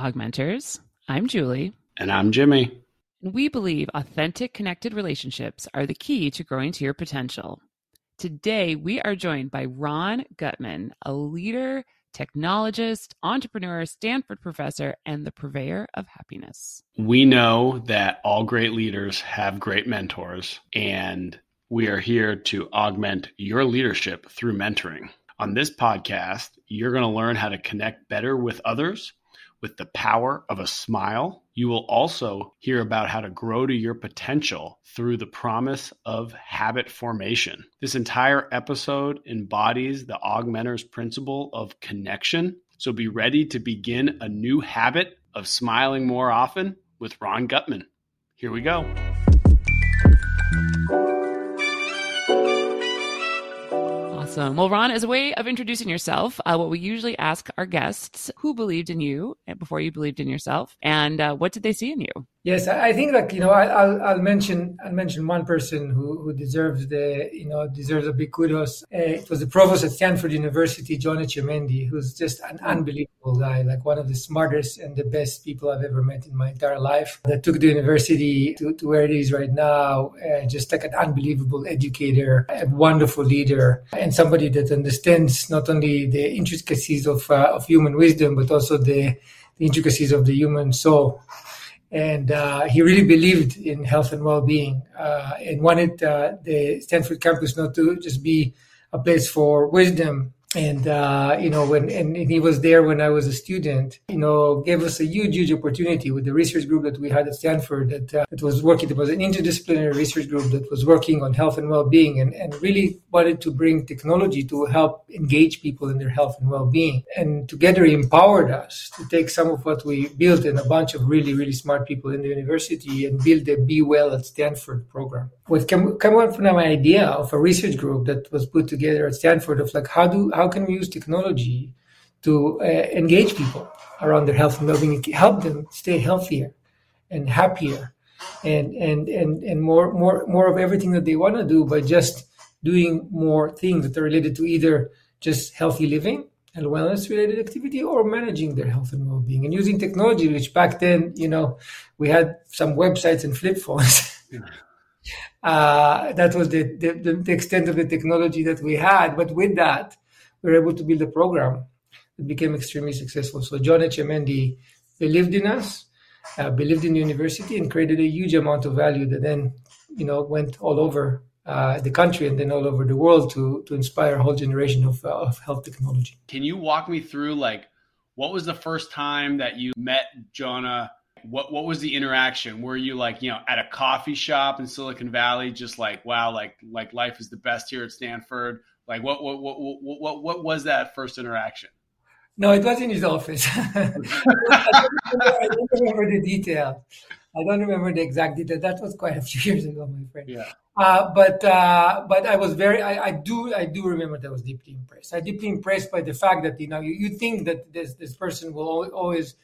Augmenters. I'm Julie. And I'm Jimmy. We believe authentic, connected relationships are the key to growing to your potential. Today, we are joined by Ron Gutman, a leader, technologist, entrepreneur, Stanford professor, and the purveyor of happiness. We know that all great leaders have great mentors, and we are here to augment your leadership through mentoring. On this podcast, you're going to learn how to connect better with others with the power of a smile. You will also hear about how to grow to your potential through the promise of habit formation. This entire episode embodies the Augmenter's principle of connection. So be ready to begin a new habit of smiling more often with Ron Gutman. Here we go. Awesome. Well, Ron, as a way of introducing yourself, uh, what we usually ask our guests, who believed in you before you believed in yourself, and uh, what did they see in you? Yes, I think like you know, I, will I'll mention I'll mention one person who, who deserves the you know deserves a big kudos. Uh, it was the provost at Stanford University, John Etchemendy, who's just an unbelievable guy, like one of the smartest and the best people I've ever met in my entire life. That took the university to, to where it is right now. Uh, just like an unbelievable educator, a wonderful leader, and somebody that understands not only the intricacies of uh, of human wisdom, but also the, the intricacies of the human soul and uh, he really believed in health and well-being uh, and wanted uh, the Stanford campus not to just be a place for wisdom and uh, you know when and, he was there when I was a student. You know, gave us a huge, huge opportunity with the research group that we had at Stanford that uh, that was working. It was an interdisciplinary research group that was working on health and well-being, and, and really wanted to bring technology to help engage people in their health and well-being. And together, he empowered us to take some of what we built and a bunch of really, really smart people in the university and build the Be Well at Stanford program. What came, came from my idea of a research group that was put together at Stanford of like how do how can we use technology to uh, engage people around their health and well-being, help them stay healthier and happier, and and and and more more more of everything that they want to do by just doing more things that are related to either just healthy living and wellness related activity or managing their health and well-being and using technology which back then you know we had some websites and flip phones. Uh, that was the, the, the extent of the technology that we had. But with that were able to build a program that became extremely successful. So John Etchemendy believed in us, uh, believed in the university, and created a huge amount of value that then, you know, went all over uh, the country and then all over the world to to inspire a whole generation of, uh, of health technology. Can you walk me through like what was the first time that you met Jonah? What what was the interaction? Were you like you know at a coffee shop in Silicon Valley, just like wow, like like life is the best here at Stanford? Like what what what what what, was that first interaction? No, it was in his office. I, don't remember, I, don't remember, the detail. I don't remember the exact detail. That was quite a few years ago, my friend. Yeah. Uh, but uh, but I was very I, I, do I do remember that I was deeply impressed. I deeply impressed by the fact that you know you, you think that this this person will always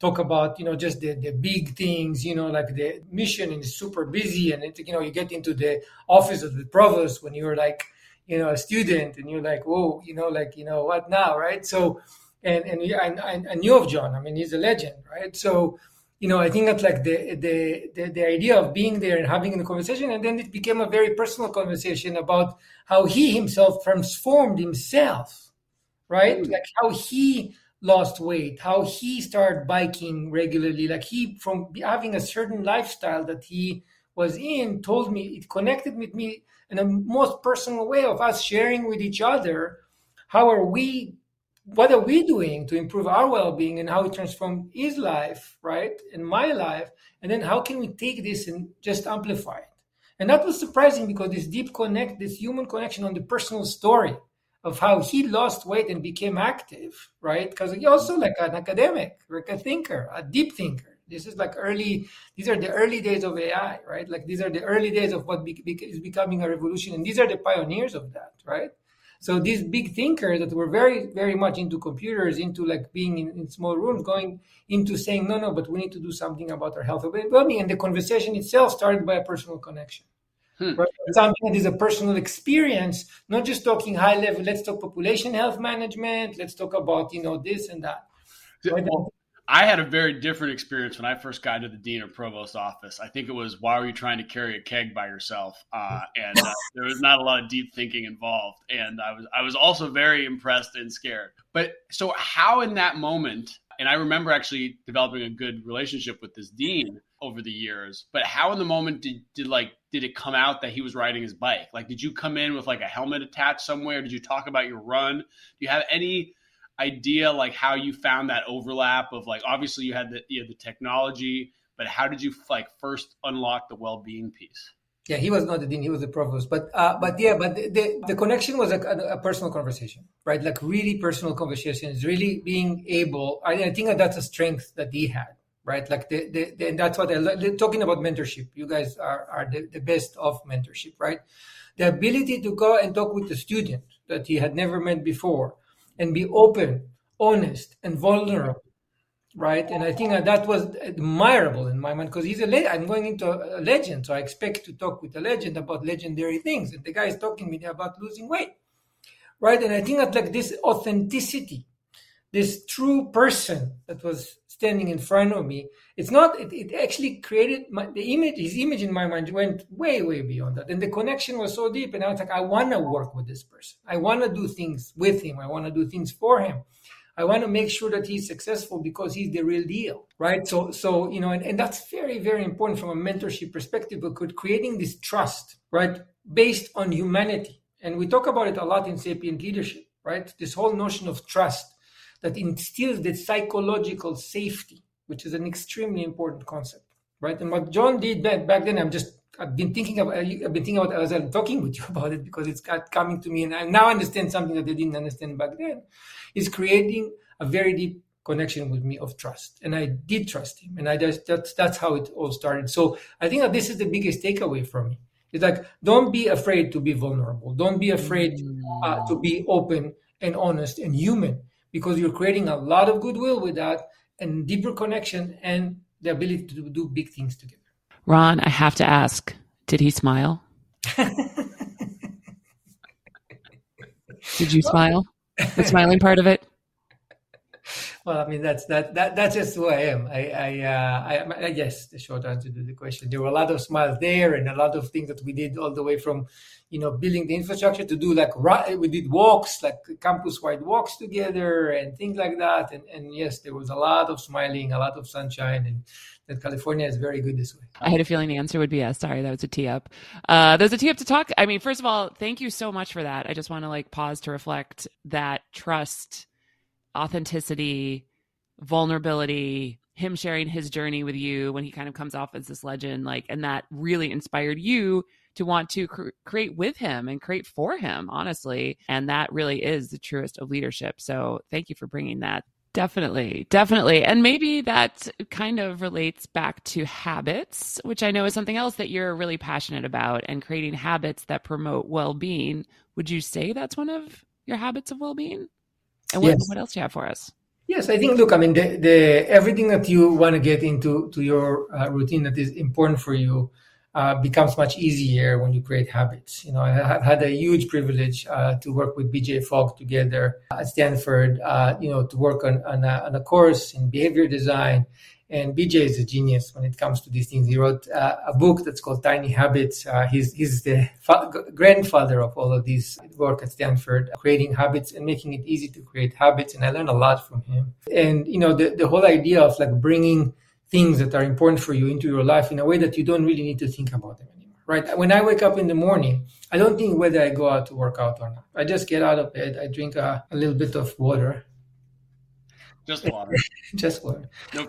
talk about you know just the, the big things you know like the mission is super busy and it, you know you get into the office of the provost when you're like you know a student and you're like whoa you know like you know what now right? So and and I, I knew of john. I mean he's a legend right? So you know i think that like the, the the the idea of being there and having a conversation. And then it became a very personal conversation about how he himself transformed himself right? Mm. like how he lost weight how he started biking regularly. Like he from having a certain lifestyle that he was in told me it connected with me in a most personal way of us sharing with each other how are we what are we doing to improve our well-being and how it transformed his life right and my life and then how can we take this and just amplify it? And that was surprising because this deep connect this human connection on the personal story of how he lost weight and became active right? Because he also like an academic like a thinker a deep thinker this is like early, these are the early days of AI, right? Like these are the early days of what be, be, is becoming a revolution. And these are the pioneers of that, right? So these big thinkers that were very, very much into computers, into like being in, in small rooms, going into saying, no, no, but we need to do something about our health and well-being. And the conversation itself started by a personal connection. Hmm. Right? Something that is a personal experience, not just talking high level. Let's talk population health management. Let's talk about you know this and that. Right? I had a very different experience when I first got into the dean or provost office. I think it was why were you trying to carry a keg by yourself? Uh, and uh, there was not a lot of deep thinking involved, and I was I was also very impressed and scared. But so how in that moment? And I remember actually developing a good relationship with this dean over the years. But how in the moment did, did like did it come out that he was riding his bike? Like, did you come in with like a helmet attached somewhere? Did you talk about your run? Do you have any idea like how you found that overlap of like obviously you had the you the technology, but how did you like first unlock the well being piece? Yeah, he was not the dean; he was the provost. But uh, but yeah, but the the, the connection was a, a, personal conversation, right? Like really personal conversations, really being able. I, I think that that's a strength that he had, right? Like the, the, the and that's what I talking about mentorship. You guys are are the, the best of mentorship, right? The ability to go and talk with the student that he had never met before, and be open, honest, and vulnerable, right? And I think that, was admirable in my mind because he's a le- I'm going into a legend, so I expect to talk with a legend about legendary things, and the guy is talking to me about losing weight, right? And I think that like this authenticity, this true person that was standing in front of me, it's not. It, it actually created my, the image. His image in my mind went way, way beyond that, and the connection was so deep. And I was like, I want to work with this person. I want to do things with him. I want to do things for him. I want to make sure that he's successful because he's the real deal, right? So, so you know, and, and that's very, very important from a mentorship perspective. Because creating this trust, right, based on humanity, and we talk about it a lot in Sapien leadership, right? This whole notion of trust that instills the psychological safety, which is an extremely important concept, right? And what John did back, back then, I'm just I've been thinking about I've been thinking about as I'm talking with you about it because it's coming to me, and I now understand something that I didn't understand back then. Is creating a very deep connection with me of trust, and I did trust him, and I just that's that's how it all started. So I think that this is the biggest takeaway for me. It's like don't be afraid to be vulnerable. Don't be afraid uh, to be open and honest and human because you're creating a lot of goodwill with that and deeper connection and the ability to do big things together. Ron, I have to ask, did he smile? did you smile? The smiling part of it? Well, I mean that's that that that's just who I am. I I, uh, I, I yes, the short answer to the question. There were a lot of smiles there, and a lot of things that we did all the way from, you know, building the infrastructure to do like we did walks, like campus wide walks together, and things like that. And and yes, there was a lot of smiling, a lot of sunshine, and that California is very good this way. I had a feeling the answer would be yes. Sorry, that was a tee up. Uh, there's a tee up to talk. I mean, first of all, thank you so much for that. I just want to like pause to reflect that trust authenticity, vulnerability, him sharing his journey with you when he kind of comes off as this legend, like, and that really inspired you to want to cr- create with him and create for him, honestly. And that really is the truest of leadership. So thank you for bringing that. Definitely, definitely. And maybe that kind of relates back to habits, which I know is something else that you're really passionate about and creating habits that promote well being. Would you say that's one of your habits of well being? And what, yes. what else do you have for us? Yes, I think. Look, I mean, the, the everything that you want to get into to your uh, routine that is important for you uh, becomes much easier when you create habits. You know, I have had a huge privilege uh, to work with BJ Fogg together at Stanford. Uh, you know, to work on on a, on a course in behavior design and BJ is a genius when it comes to these things. He wrote uh, a book that's called Tiny Habits. Uh, he's, he's the fa- grandfather of all of these work at Stanford, creating habits and making it easy to create habits. And I learned a lot from him. And, you know, the, the whole idea of like bringing things that are important for you into your life in a way that you don't really need to think about them anymore. Right. When I wake up in the morning, I don't think whether I go out to work out or not. I just get out of bed, I drink a, a little bit of water, just water. just water. No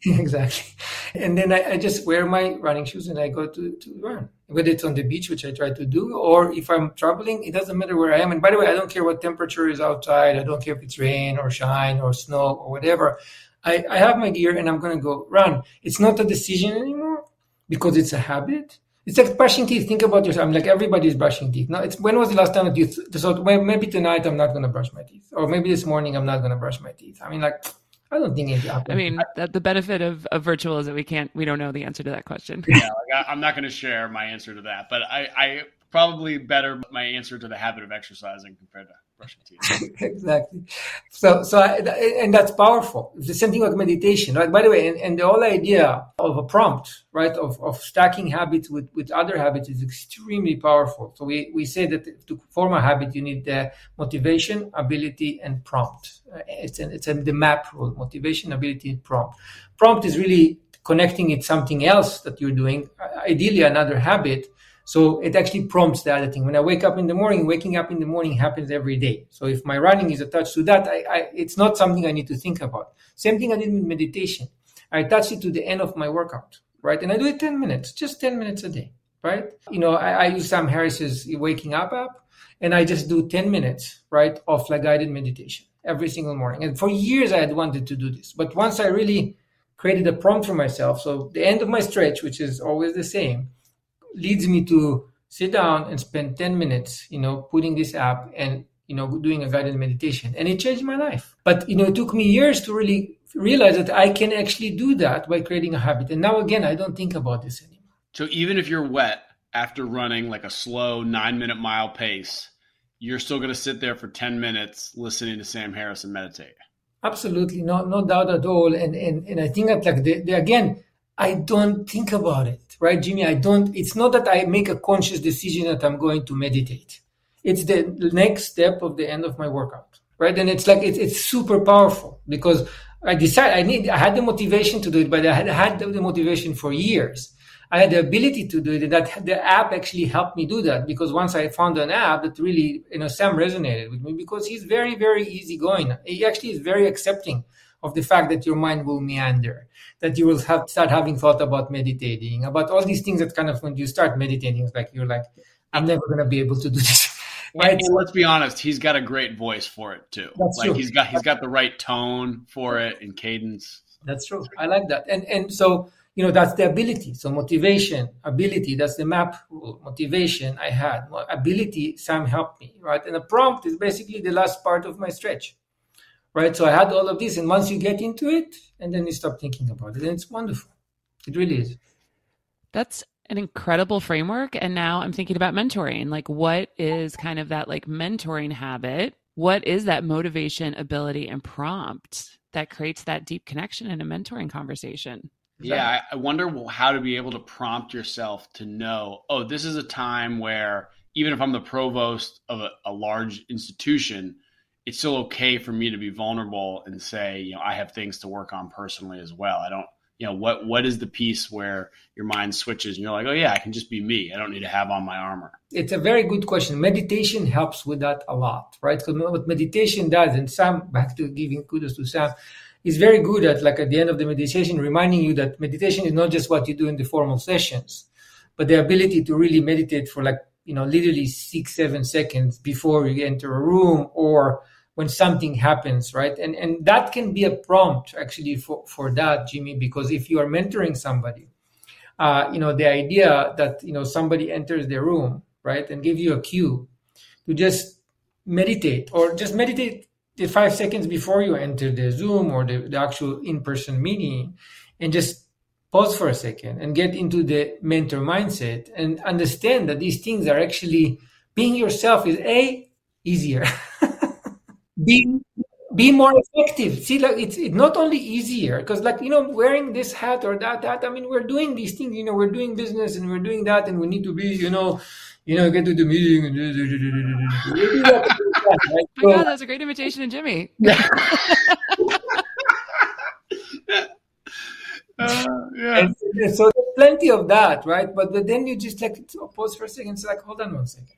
exactly. And then I, I, just wear my running shoes and I go to, to run. Whether it's on the beach, which I try to do, or if I'm traveling, it doesn't matter where I am. And by the way, I don't care what temperature is outside. I don't care if it's rain or shine or snow or whatever. I, I have my gear and I'm going to go run. It's not a decision anymore because it's a habit. It's like brushing teeth. Think about yourself. I'm like everybody's brushing teeth. Now, it's when was the last time that you thought, well, maybe tonight I'm not going to brush my teeth, or maybe this morning I'm not going to brush my teeth. I mean, like I don't think it happened. I mean, the benefit of, of virtual is that we can't, we don't know the answer to that question. yeah, like I, am not going to share my answer to that, but I, I probably better my answer to the habit of exercising compared to teeth. exactly. So, so, I, and that's powerful. It's the same thing with meditation, right? By the way, and, and the whole idea of a prompt, right, of, of stacking habits with, with other habits is extremely powerful. So we, we say that to form a habit, you need the motivation, ability, and prompt. Uh, it's an, it's a, the map rule, motivation, ability, and prompt. Prompt is really connecting it something else that you're doing, uh, ideally another habit, so it actually prompts the other thing. When I wake up in the morning, waking up in the morning happens every day. So if my running is attached to that, I, I, it's not something I need to think about. Same thing I did with meditation. I attach it to the end of my workout, right? And I do it 10 minutes, just 10 minutes a day, right? You know, I, I use Sam Harris's Waking Up app and I just do 10 minutes, right, of like guided meditation every single morning. And for years I had wanted to do this. But once I really created a prompt for myself, so the end of my stretch, which is always the same, leads me to sit down and spend 10 minutes, you know, putting this app and, you know, doing a guided meditation. And it changed my life. But, you know, it took me years to really realize that I can actually do that by creating a habit. And now, again, I don't think about this anymore. So even if you're wet after running like a slow nine minute mile pace, you're still going to sit there for 10 minutes listening to Sam Harris and meditate. Absolutely. No, no doubt at all. And, and, and I think that like the, the again, I don't think about it, right, Jimmy? I don't, it's not that I make a conscious decision that I'm going to meditate. It's the next step of the end of my workout, right? And it's like, it's, it's super powerful because I decided I need, I had the motivation to do it, but I had had the motivation for years. I had the ability to do it. That the app actually helped me do that because once I found an app that really, you know, Sam resonated with me because he's very, very easygoing. He actually is very accepting of the fact that your mind will meander, that you will have start having thought about meditating, about all these things that kind of when you start meditating, it's like you're like, I'm never gonna be able to do this. Right. And let's be honest, he's got a great voice for it too. That's like true. he's got he's got the right tone for it and cadence. That's true. I like that. And and so you know that's the ability. So motivation, ability. That's the map rule. Motivation I had. Ability. Sam helped me. Right. And the prompt is basically the last part of my stretch right? So I had all of this, and once you get into it, and then you stop thinking about it, and it's wonderful. It really is. That's an incredible framework. And now I'm thinking about mentoring. Like, what is kind of that like mentoring habit? What is that motivation, ability, and prompt that creates that deep connection in a mentoring conversation? Yeah, I wonder how to be able to prompt yourself to know, oh, this is a time where even if I'm the provost of a, a large institution, it's still okay for me to be vulnerable and say, you know, I have things to work on personally as well. I don't, you know, what what is the piece where your mind switches and you're like, oh yeah, I can just be me. I don't need to have on my armor. It's a very good question. Meditation helps with that a lot, right? Because what meditation does, and Sam, back to giving kudos to Sam, is very good at like at the end of the meditation, reminding you that meditation is not just what you do in the formal sessions, but the ability to really meditate for like you know literally six seven seconds before you enter a room or when something happens right? And and that can be a prompt actually for for that jimmy because if you are mentoring somebody uh, you know the idea that you know somebody enters the room right and give you a cue to just meditate or just meditate the five seconds before you enter the zoom or the, the actual in-person meeting and just pause for a second and get into the mentor mindset and understand that these things are actually being yourself is a easier be be more effective. See, like it's, it's not only easier because, like you know, wearing this hat or that hat. I mean, we're doing these things. You know, we're doing business and we're doing that, and we need to be, you know, you know, get to the meeting. And right? oh my God, that's a great invitation to Jimmy. Yeah. Uh, yeah. And, and so there's plenty of that, right? But, but then you just like pause for a second. It's like, hold on one second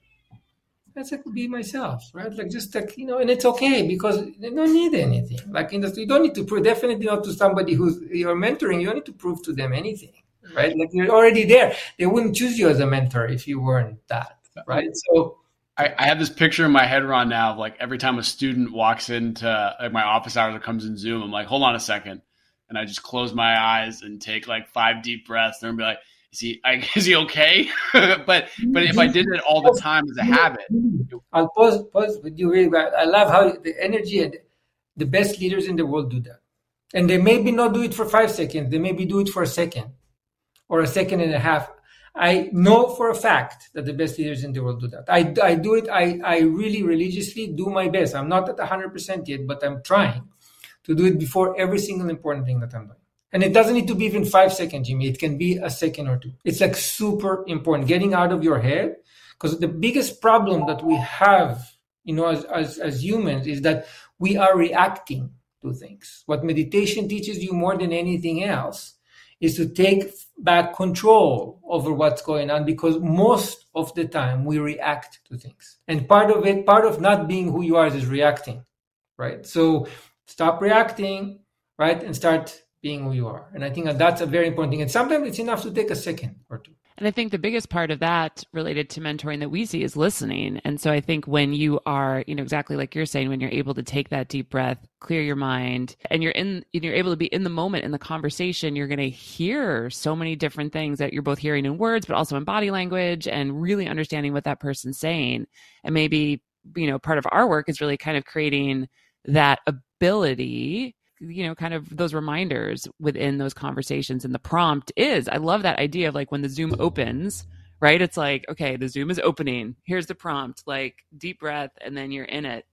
that's like be myself, right? Like just like you know, and it's okay because they don't need anything. Like industry, you don't need to prove. Definitely not to somebody who's you're mentoring. You don't need to prove to them anything, right? Like you're already there. They wouldn't choose you as a mentor if you weren't that, right? So. I, have this picture in my head right now of like every time a student walks into like my office hours or comes in Zoom, I'm like, hold on a second. And I just close my eyes and take like five deep breaths and be like, is he is he okay? but but if I did it all the time as a habit, I'll pause pause with you really. I love how the energy and the best leaders in the world do that, and they maybe not do it for five seconds. They maybe do it for a second or a second and a half. I know for a fact that the best leaders in the world do that. I, I do it, I, I really religiously do my best. I'm not at 100% yet, but I'm trying to do it before every single important thing that I'm doing. And it doesn't need to be even five seconds, Jimmy. It can be a second or two. It's like super important getting out of your head because the biggest problem that we have, you know, as, as, as humans is that we are reacting to things. What meditation teaches you more than anything else is to take back control over what's going on because most of the time we react to things. And part of it, part of not being who you are is reacting, right? So stop reacting, right? And start being who you are. And I think that that's a very important thing. And sometimes it's enough to take a second or two. And I think the biggest part of that related to mentoring that we see is listening. And so I think when you are, you know, exactly like you're saying, when you're able to take that deep breath, clear your mind, and you're in, you're able to be in the moment in the conversation, you're going to hear so many different things that you're both hearing in words, but also in body language and really understanding what that person's saying. And maybe, you know, part of our work is really kind of creating that ability you know kind of those reminders within those conversations and the prompt is i love that idea of like when the zoom opens right? It's like okay the zoom is opening. Here's the prompt. Like deep breath and then you're in it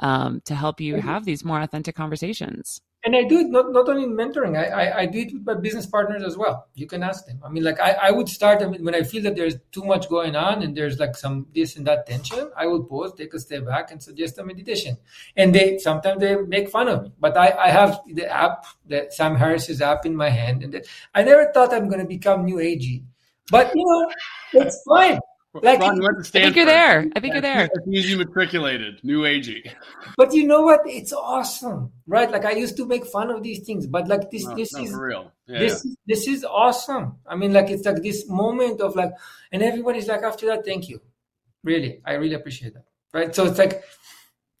um, to help you have these more authentic conversations and I do it not, not only in mentoring, I, I, I, do it with my business partners as well. You can ask them. I mean, like I, I would start I mean, when I feel that there's too much going on and there's like some this and that tension, I will pause, take a step back and suggest a meditation. And they sometimes they make fun of me, but I, I have the app, the Sam Harris's app in my hand. And I never thought I'm going to become new agey, but you know, it's fine. Like, Ron, you I think you're there. I think you're there. Easy matriculated, new agey. But you know what? It's awesome, right? Like I used to make fun of these things, but like this, no, this is real. Yeah, this, yeah. this is awesome. I mean, like it's like this moment of like, and everybody's like, after that, thank you. Really, I really appreciate that, right? So it's like,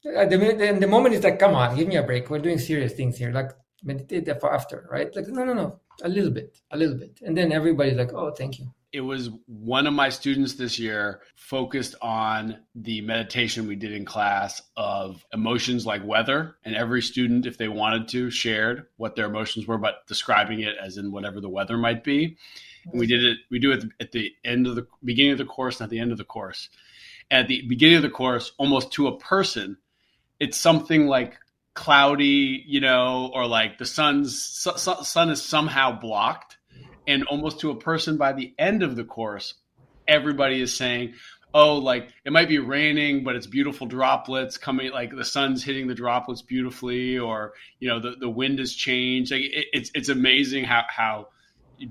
uh, the the, the moment is like, come on, give me a break. We're doing serious things here. Like meditate for after, right? Like no, no, no, a little bit, a little bit, and then everybody's like, oh, thank you it was one of my students this year focused on the meditation we did in class of emotions like weather and every student if they wanted to shared what their emotions were but describing it as in whatever the weather might be. And we did it we do it at the end of the beginning of the course not the end of the course. At the beginning of the course almost to a person it's something like cloudy you know or like the sun's sun is somehow blocked and almost to a person by the end of the course everybody is saying oh like it might be raining but it's beautiful droplets coming like the sun's hitting the droplets beautifully or you know the, the wind has changed. Like it, it's it's amazing how how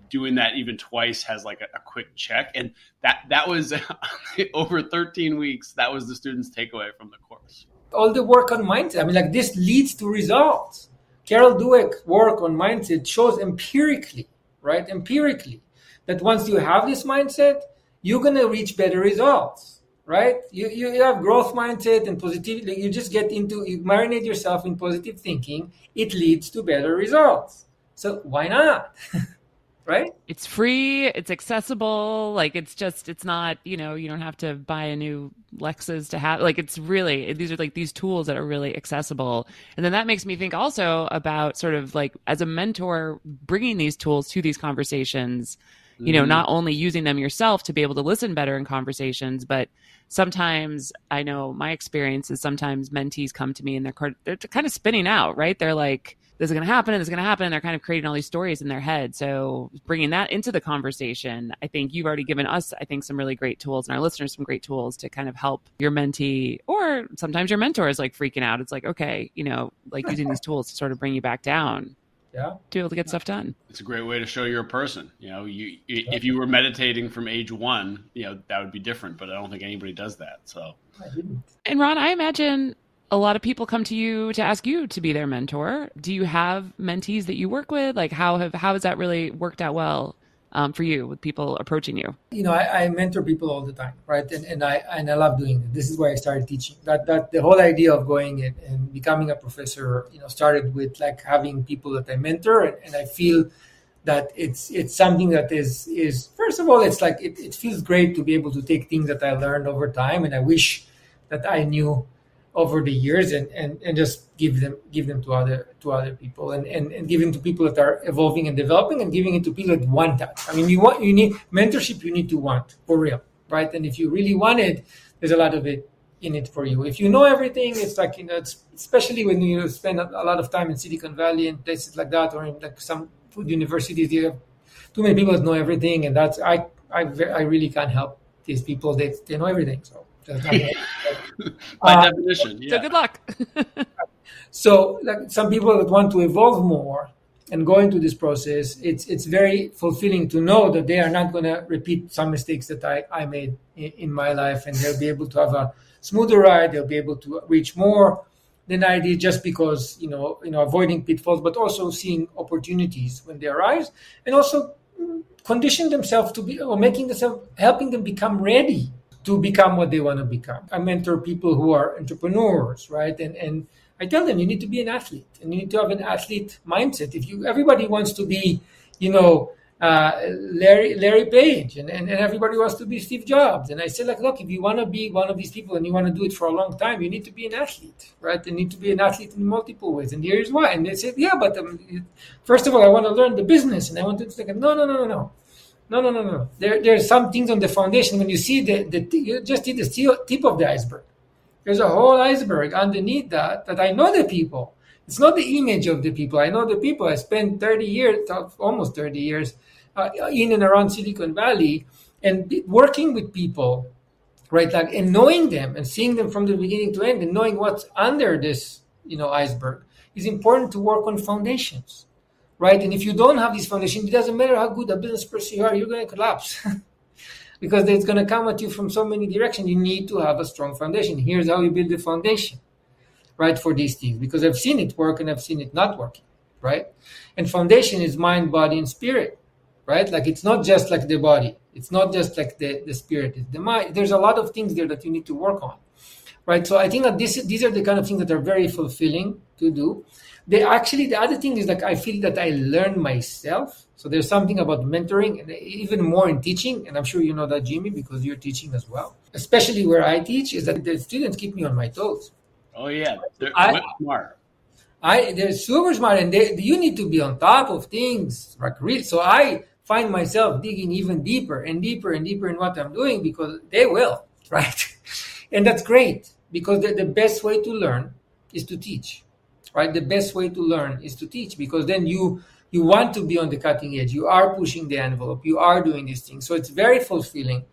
doing that even twice has like a, a quick check. And that that was over 13 weeks that was the students takeaway from the course. All the work on mindset i mean like this leads to results. Carol dweck work on mindset shows empirically right? Empirically, that once you have this mindset, you're to reach better results, right? You, you have growth mindset and positivity. You just get into, you marinate yourself in positive thinking. It leads to better results. So why not? right? It's free, it's accessible, like it's just it's not, you know, you don't have to buy a new Lexus to have like it's really these are like these tools that are really accessible. And then that makes me think also about sort of like as a mentor bringing these tools to these conversations, mm-hmm. you know, mm-hmm. not only using them yourself to be able to listen better in conversations, but sometimes I know my experience is sometimes mentees come to me and they're they're kind of spinning out, right? They're like this is going to happen and this is going to happen. And they're kind of creating all these stories in their head. So bringing that into the conversation, I think you've already given us, I think, some really great tools and our listeners some great tools to kind of help your mentee or sometimes your mentor is like freaking out. It's like, okay, you know, like using these tools to sort of bring you back down. Yeah. To be able to get stuff done. It's a great way to show you're a person. You know, you if you were meditating from age one, you know, that would be different, but I don't think anybody does that. So And Ron, I imagine a lot of people come to you to ask you to be their mentor. Do you have mentees that you work with? Like how have how has that really worked out well um, for you with people approaching you? You know, I, I, mentor people all the time, right? And, and I and I love doing it. This is why I started teaching. That that the whole idea of going and, and becoming a professor, you know, started with like having people that I mentor, and, and I feel that it's it's something that is is first of all, it's like it, it feels great to be able to take things that I learned over time, and I wish that I knew over the years and, and, and just give them give them to other to other people and, and, and giving to people that are evolving and developing and giving it to people that want that. I mean you want you need mentorship you need to want for real. Right. And if you really want it, there's a lot of it in it for you. If you know everything, it's like you know, especially when you spend a, a lot of time in Silicon Valley and places like that, or in like some food universities, you have too many people that know everything, and that's I I, I really can't help these people. They they know everything, so by uh, definition, yeah. So good luck. so like some people that want to evolve more and go into this process, it's it's very fulfilling to know that they are not going to repeat some mistakes that I, I made in, in, my life, and they'll be able to have a smoother ride. They'll be able to reach more than I did, just because you know you know avoiding pitfalls, but also seeing opportunities when they arise, and also condition themselves to be or making themselves helping them become ready to become what they want to become. I mentor people who are entrepreneurs, right? And and I tell them you need to be an athlete and you need to have an athlete mindset. If you everybody wants to be, you know, uh, Larry Larry Page and, and, and everybody wants to be Steve Jobs. And I say like, look, if you want to be one of these people and you want to do it for a long time, you need to be an athlete, right? You need to be an athlete in multiple ways. And here's why. And they said, yeah, but um, first of all, I want to learn the business and I want to think, no, no, no, no, no. No, no, no, no. There, there are some things on the foundation. When you see the, the you just see the tip of the iceberg. There's a whole iceberg underneath that. That I know the people. It's not the image of the people. I know the people. I spent 30 years, almost 30 years, uh, in and around Silicon Valley, and working with people, right? Like and knowing them and seeing them from the beginning to end, and knowing what's under this, you know, iceberg is important to work on foundations right? And if you don't have this foundation, it doesn't matter how good a business person you are, you're going to collapse because it's going to come at you from so many directions. You need to have a strong foundation. Here's how you build the foundation, right, for these things because I've seen it work and I've seen it not working, right? And foundation is mind, body, and spirit, right? Like it's not just like the body, it's not just like the, the spirit, it's the mind. There's a lot of things there that you need to work on, right? So I think that this, these are the kind of things that are very fulfilling to do they actually the other thing is like i feel that i learn myself. So there's something about mentoring and even more in teaching and i'm sure you know that jimmy because you're teaching as well. Especially where i teach is that the students keep me on my toes. Oh yeah. They're I, smart I they're super smart and they, you need to be on top of things like real. So I find myself digging even deeper and deeper and deeper in what I'm doing because they will right? And that's great because the, the best way to learn is to teach right? The best way to learn is to teach because then you you want to be on the cutting edge. You are pushing the envelope. You are doing these things. So it's very fulfilling,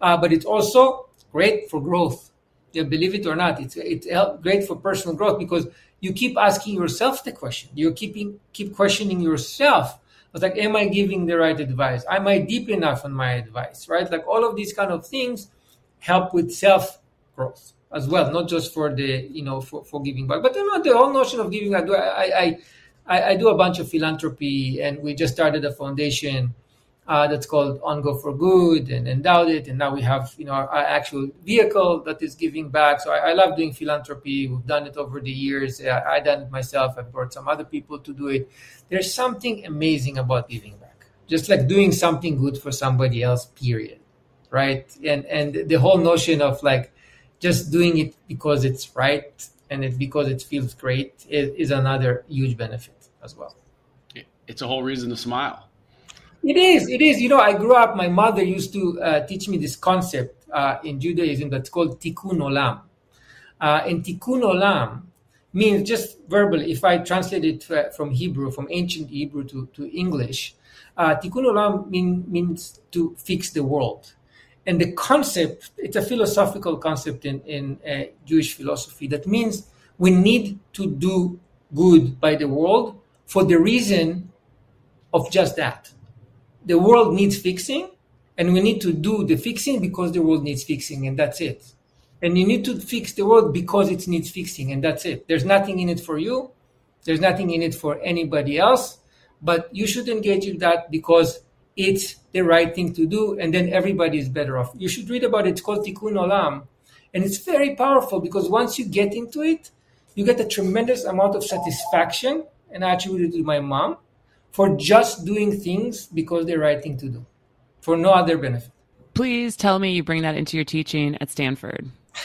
uh, but it's also great for growth. Yeah, believe it or not, it's it's great for personal growth because you keep asking yourself the question. You keeping keep questioning yourself. It's like, am I giving the right advice? Am I deep enough on my advice? Right? Like all of these kind of things help with self growth as well, not just for the you know for, for giving back, but you know, the whole notion of giving back. I, I I I do a bunch of philanthropy, and we just started a foundation uh, that's called OnGo for Good, and endowed it, and now we have you know our, our actual vehicle that is giving back. So I, I, love doing philanthropy. We've done it over the years. I, I done it myself. I've brought some other people to do it. There's something amazing about giving back, just like doing something good for somebody else. Period. Right, and and the whole notion of like just doing it because it's right and it because it feels great is, is another huge benefit as well. It's a whole reason to smile. It is. It is. You know, I grew up. My mother used to uh, teach me this concept uh, in Judaism that's called tikkun olam. Uh, and tikkun olam means just verbally. If I translate it uh, from Hebrew, from ancient Hebrew to, to English, uh, tikkun olam mean, means to fix the world and the concept it's a philosophical concept in, in uh, jewish philosophy. That means we need to do good by the world for the reason of just that. The world needs fixing and we need to do the fixing because the world needs fixing and that's it. And you need to fix the world because it needs fixing and that's it. There's nothing in it for you. There's nothing in it for anybody else. But you should engage in that because it's the right thing to do, and then everybody is better off. You should read about it. It's called Tikkun Olam, and it's very powerful because once you get into it, you get a tremendous amount of satisfaction, and I attribute it to my mom for just doing things because they're right thing to do, for no other benefit. Please tell me you bring that into your teaching at Stanford.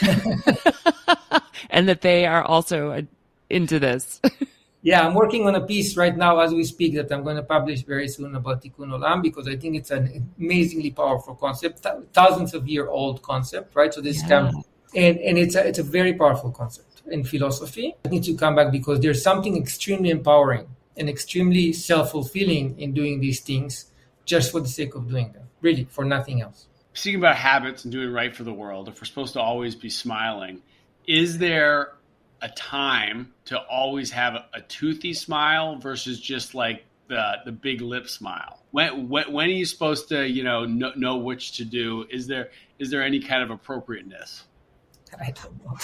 and that they are also uh, into this. yeah, I'm working on a piece right now as we speak that I'm going to publish very soon about Tikkun Olam because I think it's an amazingly powerful concept, thousands of year old concept, right? So this yeah. and and it's a it's a very powerful concept in philosophy. I need to come back because there's something extremely empowering and extremely self fulfilling in doing these things just for the sake of doing them, really, for nothing else. Speaking about habits and doing right for the world, if we're supposed to always be smiling, is there a time to always have a, a toothy smile versus just like the the big lip smile? When when, when are you supposed to you know, know know which to do? Is there is there any kind of appropriateness? I don't know.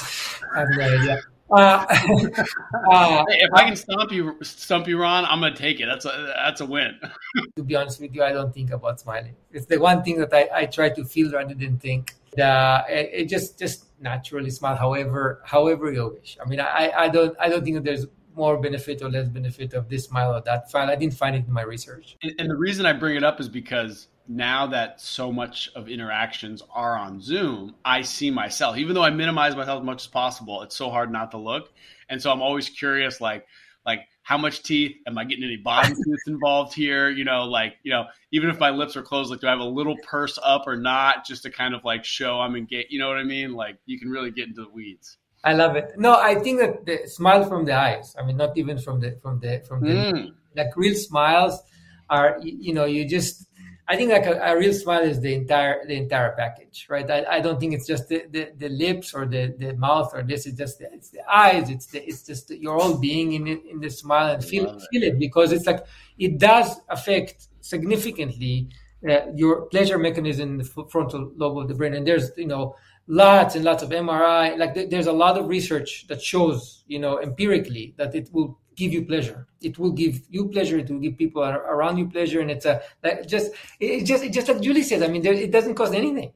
I have no idea. Uh, uh, if I can stomp you, stump you, Ron, I'm gonna take it. That's a that's a win. to be honest with you, I don't think about smiling. It's the one thing that I, I try to feel rather than think. Uh, it, it just just naturally smile. However, however you wish. I mean, I, I don't I don't think there's more benefit or less benefit of this smile or that smile. I didn't find it in my research. And, and the reason I bring it up is because now that so much of interactions are on Zoom, I see myself. Even though I minimize myself as much as possible, it's so hard not to look. And so I'm always curious, like, like how much teeth? Am I getting any bottom teeth involved here? You know, like, you know, even if my lips are closed, like, do I have a little purse up or not? Just to kind of like show I'm engaged. You know what I mean? Like, you can really get into the weeds. I love it. No, I think that the smile from the eyes. I mean, not even from the from the from the mm. like real smiles are. You know, you just I think like a, a, real smile is the entire the entire package, right? I, I don't think it's just the, the, the, lips or the, the mouth or this. It's just the, it's the eyes. It's the it's just the, your whole being in in the smile and feel feel it because it's like it does affect significantly uh, your pleasure mechanism in the frontal lobe of the brain. And there's you know lots and lots of MRI. Like there's a lot of research that shows you know empirically that it will give you pleasure. It will give you pleasure. It will give people around you pleasure, and it's a like just it just it just like Julie said. I mean, there, it doesn't cost anything.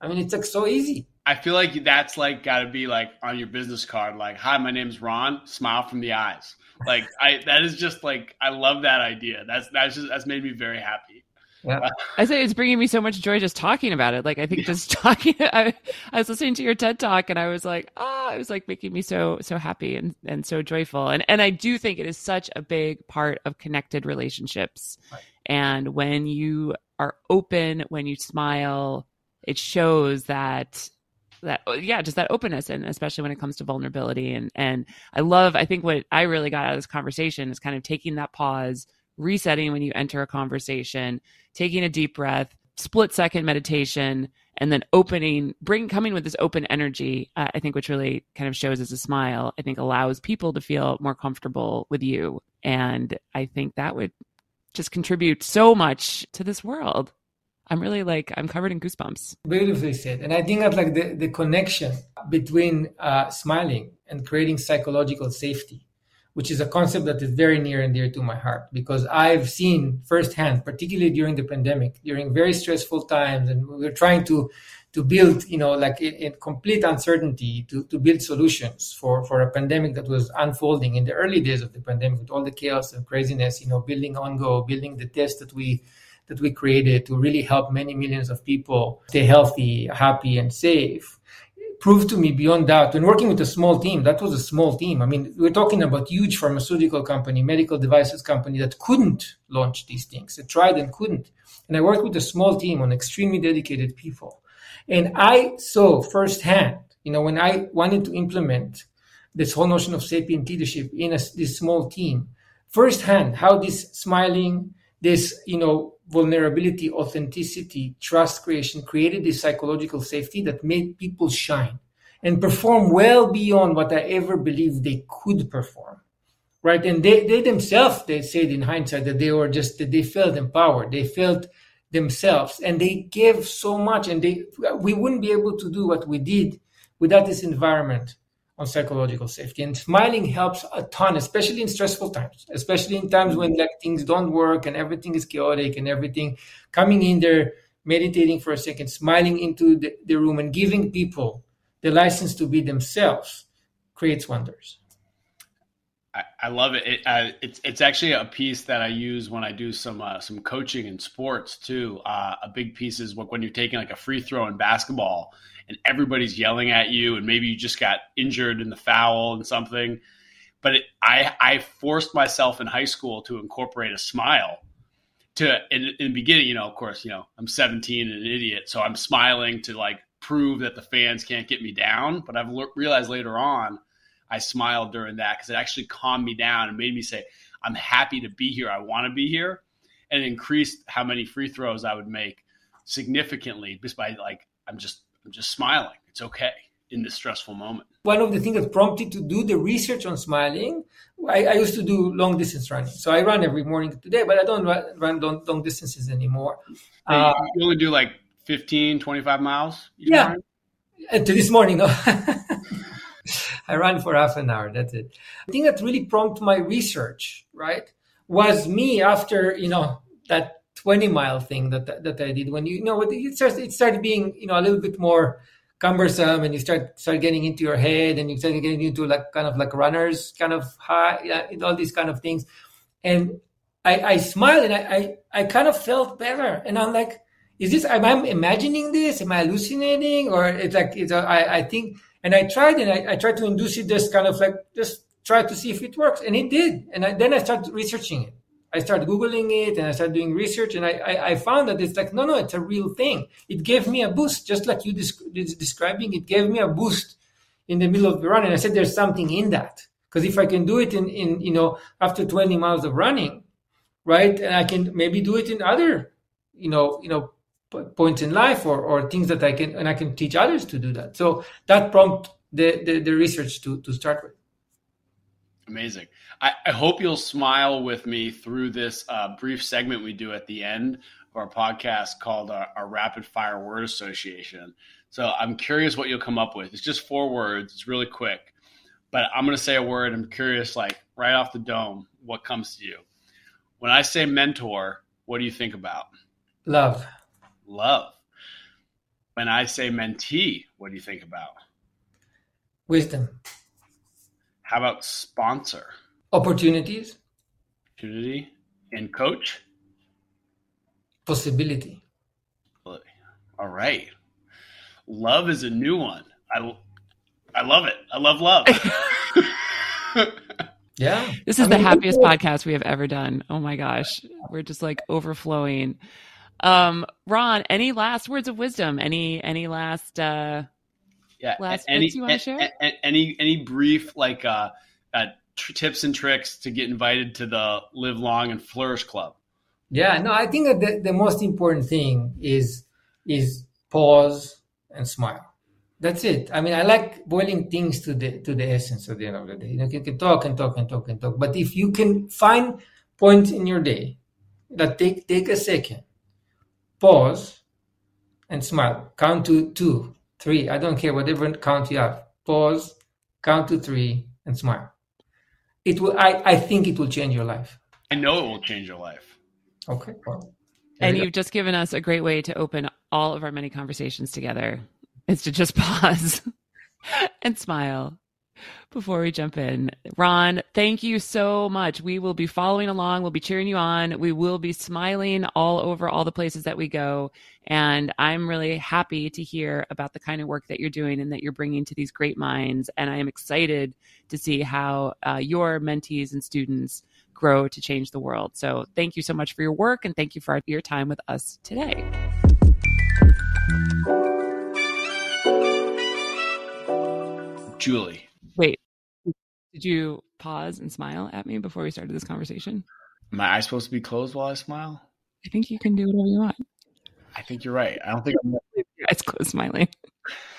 I mean, it's like so easy. I feel like that's like got to be like on your business card, like, "Hi, my name's Ron. Smile from the eyes." Like, I that is just like I love that idea. That's that's just that's made me very happy. Yeah. I say it's bringing me so much joy just talking about it. Like I think yeah. just talking, I, I, was listening to your TED talk and I was like, ah, oh, it was like making me so so happy and and so joyful. And and I do think it is such a big part of connected relationships. Right. And when you are open, when you smile, it shows that that yeah just that openness and especially when it comes to vulnerability and and i love i think what i really got out of this conversation is kind of taking that pause resetting when you enter a conversation, taking a deep breath, split second meditation, and then opening, bring coming with this open energy. Uh, I think which really kind of shows as a smile. I think allows people to feel more comfortable with you, and I think that would just contribute so much to this world. I'm really like I'm covered in goosebumps. Beautifully said, and I think that like the the connection between uh, smiling and creating psychological safety which is a concept that is very near and dear to my heart because I've seen firsthand, particularly during the pandemic, during very stressful times, and we are trying to to build, you know, like in, in, complete uncertainty, to, to build solutions for, for a pandemic that was unfolding in the early days of the pandemic with all the chaos and craziness, you know, building OnGo, building the test that we that we created to really help many millions of people stay healthy, happy, and safe proved to me beyond doubt. When working with a small team that was a small team. I mean we're talking about huge pharmaceutical company medical devices company that couldn't launch these things. It tried and couldn't. And i worked with a small team on extremely dedicated people. And i saw firsthand you know when i wanted to implement this whole notion of Sapien leadership in a, this small team firsthand how this smiling this you know vulnerability, authenticity, trust creation created this psychological safety that made people shine and perform well beyond what I ever believed they could perform. Right. And they, they themselves, they said in hindsight that they were just, that they felt empowered. They felt themselves and they gave so much and they, we wouldn't be able to do what we did without this environment on psychological safety. And smiling helps a ton, especially in stressful times, especially in times when like things don't work and everything is chaotic and everything coming in there, meditating for a second, smiling into the, the room and giving people the license to be themselves creates wonders. I, love it. it uh, it's it's actually a piece that I use when I do some uh, some coaching in sports too. Uh, a big piece is when you're taking like a free throw in basketball and everybody's yelling at you, and maybe you just got injured in the foul and something. But it, I I forced myself in high school to incorporate a smile. To in, in the beginning, you know, of course, you know, I'm 17 and an idiot, so I'm smiling to like prove that the fans can't get me down. But I've realized later on I smiled during that because it actually calmed me down and made me say, I'm happy to be here. I want to be here. And increased how many free throws I would make significantly just by like, I'm just, I'm just smiling. It's okay in this stressful moment. One of the things that prompted to do the research on smiling, I, I used to do long distance running. So I run every morning today, but I don't run long, long distances anymore. Uh, you only do like 15, 25 miles? Yeah. Morning? To this morning, no. I ran for half an hour. That's it. The thing that really prompted my research, right? Was me after, you know, that 20 mile thing that, that I did when you, you know, it started, it started being, you know, a little bit more cumbersome and you start, start getting into your head and you start getting into like kind of like runners kind of high, yeah, all these kind of things. And I, I smiled and I, I, I kind of felt better. And I'm like, is this, am I imagining this? Am I hallucinating? Or it's like, it's a, I, I think and I tried and I, I, tried to induce it just kind of like just try to see if it works. And it did. And I, then I started researching it. I started Googling it and I started doing research and I, I, I, found that it's like, no, no, it's a real thing. It gave me a boost, just like you desc- describing, it gave me a boost in the middle of the run. And I said, there's something in that. Because if I can do it in, in, you know, after 20 miles of running, right. And I can maybe do it in other, you know, you know, points in life or, or things that I can and I can teach others to do that. So that prompt the, the, the research to, to start with. Amazing. I, I, hope you'll smile with me through this uh, brief segment we do at the end of our podcast called our, our Rapid Fire Word Association. So I'm curious what you'll come up with. It's just four words. It's really quick, but I'm going to say a word. I'm curious, like right off the dome, what comes to you? When I say mentor, what do you think about? Love love. When I say mentee, what do you think about? Wisdom. How about sponsor? Opportunities. Opportunity. And coach? Possibility. All right. Love is a new one. I, I love it. I love love. yeah. This is I mean, the happiest podcast we have ever done. Oh my gosh. We're just like overflowing. Um, Ron, any last words of wisdom? Any any last uh yeah last any, you want to share? Any any brief like uh, uh t- tips and tricks to get invited to the Live Long and Flourish Club? Yeah, no, I think that the, the most important thing is is pause and smile. That's it. I mean, I like boiling things to the to the essence at the end of the day. You know, you can talk and talk and talk and talk, but if you can find points in your day that take take a second pause and smile. Count to two, three. I don't care whatever count you have. Pause, count to three, and smile. It will. I, I think it will change your life. I know it will change your life. Okay. Well, and you have just given us a great way to open all of our many conversations together. Is to just pause and smile before we jump in. Ron, thank you so much. We will be following along. We'll be cheering you on. We will be smiling all over all the places that we go. And I'm really happy to hear about the kind of work that you're doing and that you're bringing to these great minds. And I am excited to see how uh, your mentees and students grow to change the world. So thank you so much for your work and thank you for your time with us today. Julie, did you pause and smile at me before we started this conversation? My eyes supposed to be closed while I smile? I think you can do whatever you want. I think you're right. I don't think I'm your eyes closed smiling.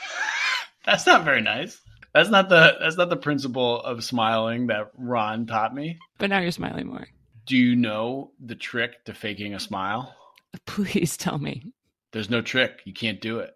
that's not very nice. That's not the that's not the principle of smiling that Ron taught me. But now you're smiling more. Do you know the trick to faking a smile? Please tell me. There's no trick. You can't do it.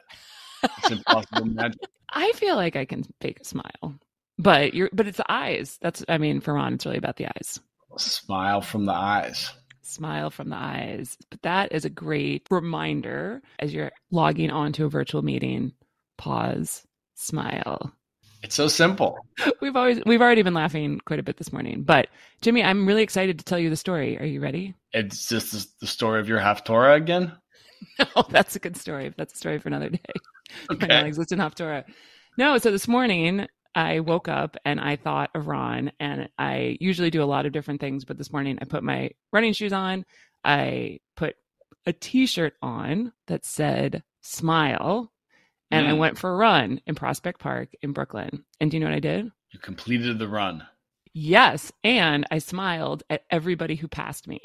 It's impossible magic. I feel like I can fake a smile. But you're but it's the eyes. That's I mean, for Ron, it's really about the eyes. Smile from the eyes. Smile from the eyes. But that is a great reminder as you're logging onto a virtual meeting. Pause, smile. It's so simple. We've always we've already been laughing quite a bit this morning. But Jimmy, I'm really excited to tell you the story. Are you ready? It's just the story of your Haftorah again. No, that's a good story. That's a story for another day. Okay. My non-existent Haftorah. No, so this morning I woke up and I thought of Ron, and I usually do a lot of different things, but this morning I put my running shoes on. I put a T-shirt on that said "Smile," and I Mm. went for a run in Prospect Park in Brooklyn. And do you know what I did? You completed the run. Yes, and I smiled at everybody who passed me.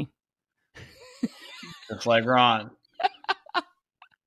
Just like Ron.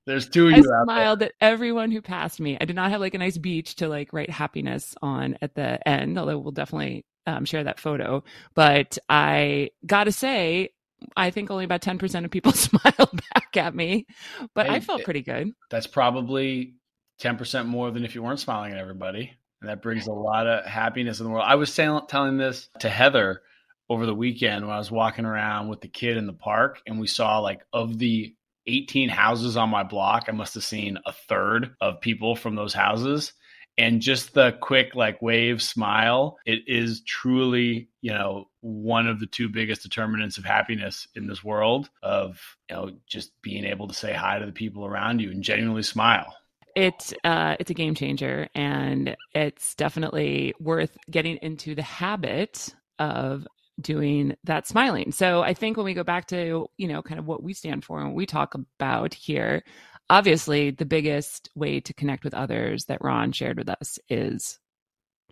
There's two of I you out there. smiled at everyone who passed me. I did not have like a nice beach to like write happiness on at the end, although we'll definitely um, share that photo. But I got to say, I think only about 10% of people smiled back at me, but I felt pretty good. That's probably 10% more than if you weren't smiling at everybody. And that brings a lot of happiness in the world. I was saying, telling this to Heather over the weekend when I was walking around with the kid in the park, and we saw like of the 18 houses on my block, I must have seen a third of people from those houses. And just the quick, like, wave smile, it is truly, you know, one of the two biggest determinants of happiness in this world of, you know, just being able to say hi to the people around you and genuinely smile. It's uh, it's a game changer, and it's definitely worth getting into the habit of doing that smiling. So I think when we go back to you know kind of what we stand for and what we talk about here, obviously the biggest way to connect with others that Ron shared with us is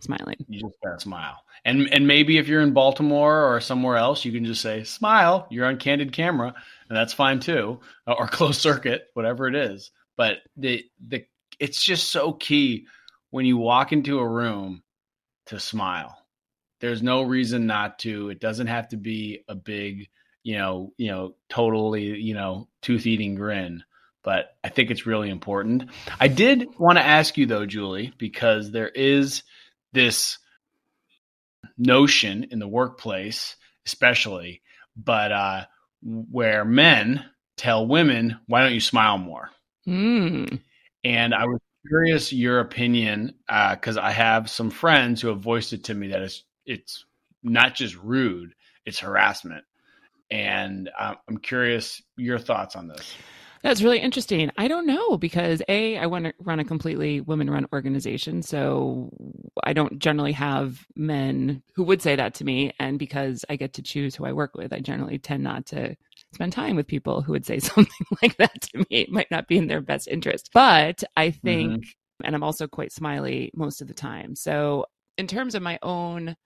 smiling. You just gotta smile. And and maybe if you're in Baltimore or somewhere else, you can just say smile. You're on candid camera, and that's fine too, uh, or closed circuit, whatever it is. But the the it's just so key when you walk into a room to smile. There's no reason not to. It doesn't have to be a big, you know, you know, totally, you know, tooth eating grin. But I think it's really important. I did want to ask you though, Julie, because there is this notion in the workplace, especially, but uh, where men tell women, "Why don't you smile more?" Mm. And I was curious your opinion because I have some friends who have voiced it to me that it's it's not just rude, it's harassment. And uh, I'm curious your thoughts on this. That's really interesting. I don't know because a I want to run a completely women-run organization, so I don't generally have men who would say that to me, and because I get to choose who I work with, I generally tend not to spend time with people who would say something like that to me. It might not be in their best interest, but I think, and I'm also quite smiley most of the time. So in terms of my own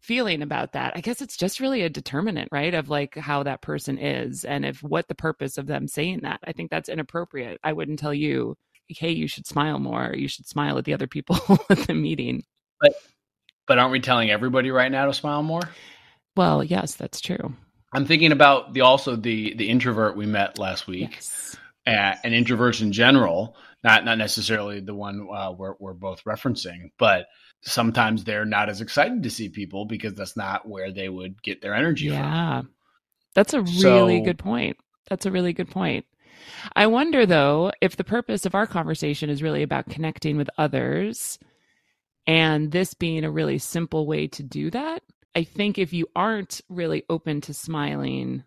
feeling about that i guess it's just really a determinant right of like how that person is and if what the purpose of them saying that. I think that's inappropriate. I wouldn't tell you hey you should smile more. You should smile at the other people at the meeting. But but aren't we telling everybody right now to smile more? well yes that's true. I'm thinking about the also the the introvert we met last week. yes. Uh, and introverts in general, not not necessarily the one uh, we're we're both referencing, but sometimes they're not as excited to see people because that's not where they would get their energy yeah. That's a really So- good point. That's a really good point. I wonder though if the purpose of our conversation is really about connecting with others and this being a really simple way to do that. I think if you aren't really open to smiling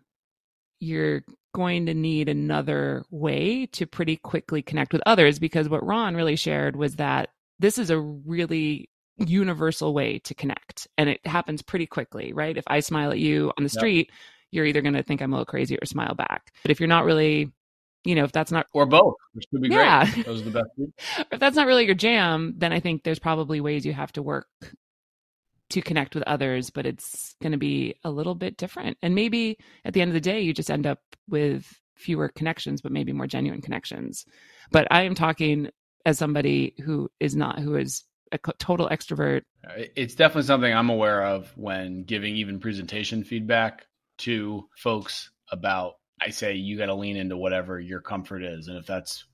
you're going to need another way to pretty quickly connect with others because what ron really shared was that this is a really universal way to connect and it happens pretty quickly right if i smile at you on the Yep. street you're either going to think i'm a little crazy or smile back but if you're not really you know if that's not or both, which would be Yeah. great. Those are the best. if that's not really your jam then i think there's probably ways you have to work to connect with others but it's going to be a little bit different and maybe at the end of the day you just end up with fewer connections but maybe more genuine connections but i am talking as somebody who is not who is a total extrovert uh, It's definitely something I'm aware of when giving even presentation feedback to folks about. I say you got to lean into whatever your comfort is, and if that's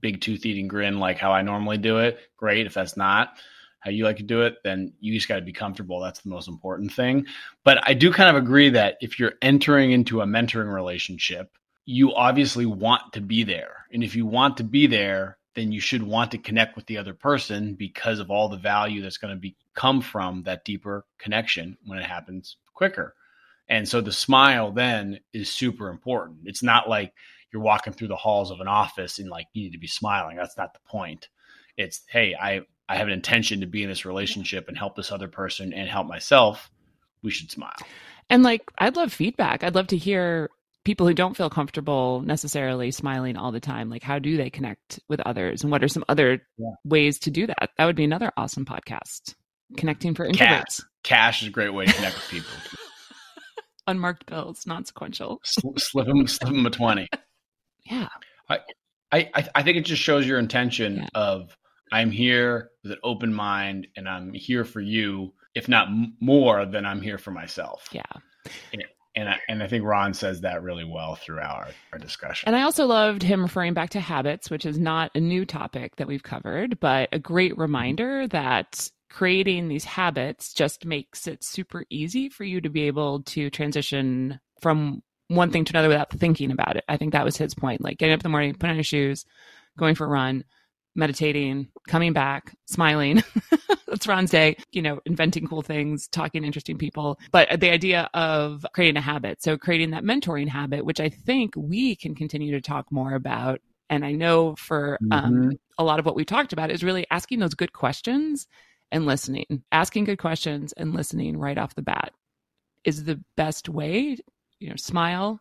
big tooth eating grin like how I normally do it, great. If that's not how you like to do it, then you just got to be comfortable. That's the most important thing. But I do kind of agree that if you're entering into a mentoring relationship, you obviously want to be there. And if you want to be there, then you should want to connect with the other person because of all the value that's going to be come from that deeper connection when it happens quicker. And so the smile then is super important. It's not like you're walking through the halls of an office and like you need to be smiling. That's not the point. It's hey, I I have an intention to be in this relationship and help this other person and help myself. We should smile. And like I'd love feedback. I'd love to hear people who don't feel comfortable necessarily smiling all the time like how do they connect with others? And what are some other yeah. ways to do that? That would be another awesome podcast. Connecting for introverts. Cash, cash is a great way to connect with people. Unmarked bills non sequential. Slip them slip them a 20 yeah. I, I i think it just shows your intention yeah. of i'm here with an open mind and i'm here for you if not more than i'm here for myself. Yeah. And I, and I think Ron says that really well throughout our, our discussion. And I also loved him referring back to habits, which is not a new topic that we've covered, but a great mm-hmm. reminder that creating these habits just makes it super easy for you to be able to transition from one thing to another without thinking about it. I think that was his point. Like getting up in the morning, putting on your shoes, going for a run, meditating, coming back, smiling. That's Ron's day, you know, inventing cool things, talking to interesting people. But the idea of creating a habit. So creating that mentoring habit, which I think we can continue to talk more about. And I know for um, mm-hmm. a lot of what we talked about is really asking those good questions and listening. Asking good questions and listening right off the bat is the best way. You know, smile,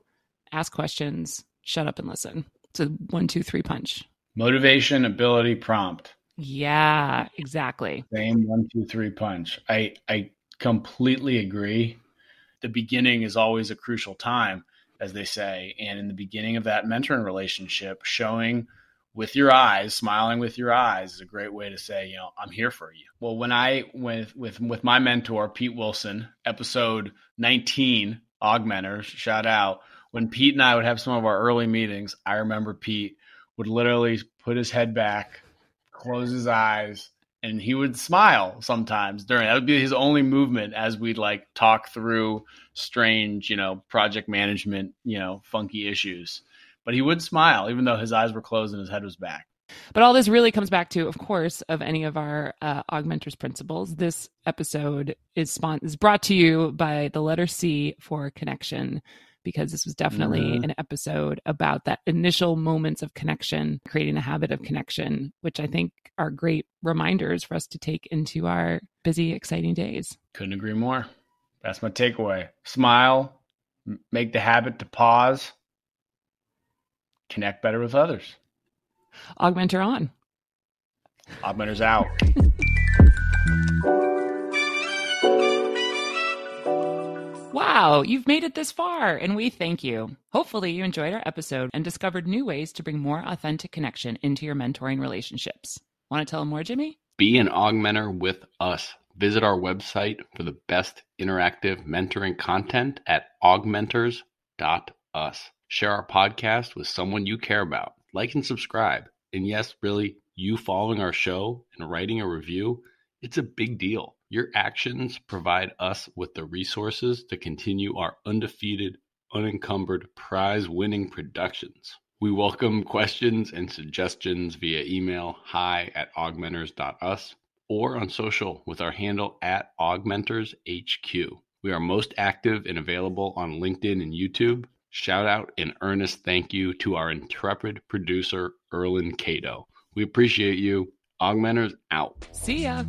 ask questions, shut up and listen. It's a one, two, three punch. Motivation, ability, prompt. Yeah, exactly. Same one, two, three punch. I I completely agree. The beginning is always a crucial time, as they say. And in the beginning of that mentoring relationship, showing with your eyes, smiling with your eyes is a great way to say, you know, I'm here for you. Well, when I with with with my mentor Pete Wilson, episode 19, Augmenters, shout out. When Pete and I would have some of our early meetings, I remember Pete would literally put his head back, close his eyes, and he would smile sometimes during that would be his only movement as we'd like talk through strange, you know, project management, you know, funky issues. But he would smile even though his eyes were closed and his head was back. But all this really comes back to, of course, of any of our uh, augmenters principles. This episode is, spon- is brought to you by the letter C for connection because this was definitely mm-hmm. an episode about that initial moments of connection, creating a habit of connection, which I think are great reminders for us to take into our busy, exciting days. Couldn't agree more. That's my takeaway. Smile, make the habit to pause, connect better with others. Augmenter on. Augmenters out. Wow, you've made it this far, and we thank you. Hopefully, you enjoyed our episode and discovered new ways to bring more authentic connection into your mentoring relationships. Want to tell more, Jimmy? Be an augmenter with us. Visit our website for the best interactive mentoring content at augmenters.us. Share our podcast with someone you care about. Like and subscribe. And yes, really, you following our show and writing a review, it's a big deal. Your actions provide us with the resources to continue our undefeated, unencumbered, prize winning productions. We welcome questions and suggestions via email hi at augmenters.us or on social with our handle at augmentershq. We are most active and available on LinkedIn and YouTube. Shout out and earnest thank you to our intrepid producer, Erlin Cato. We appreciate you. Augmenters out. See ya.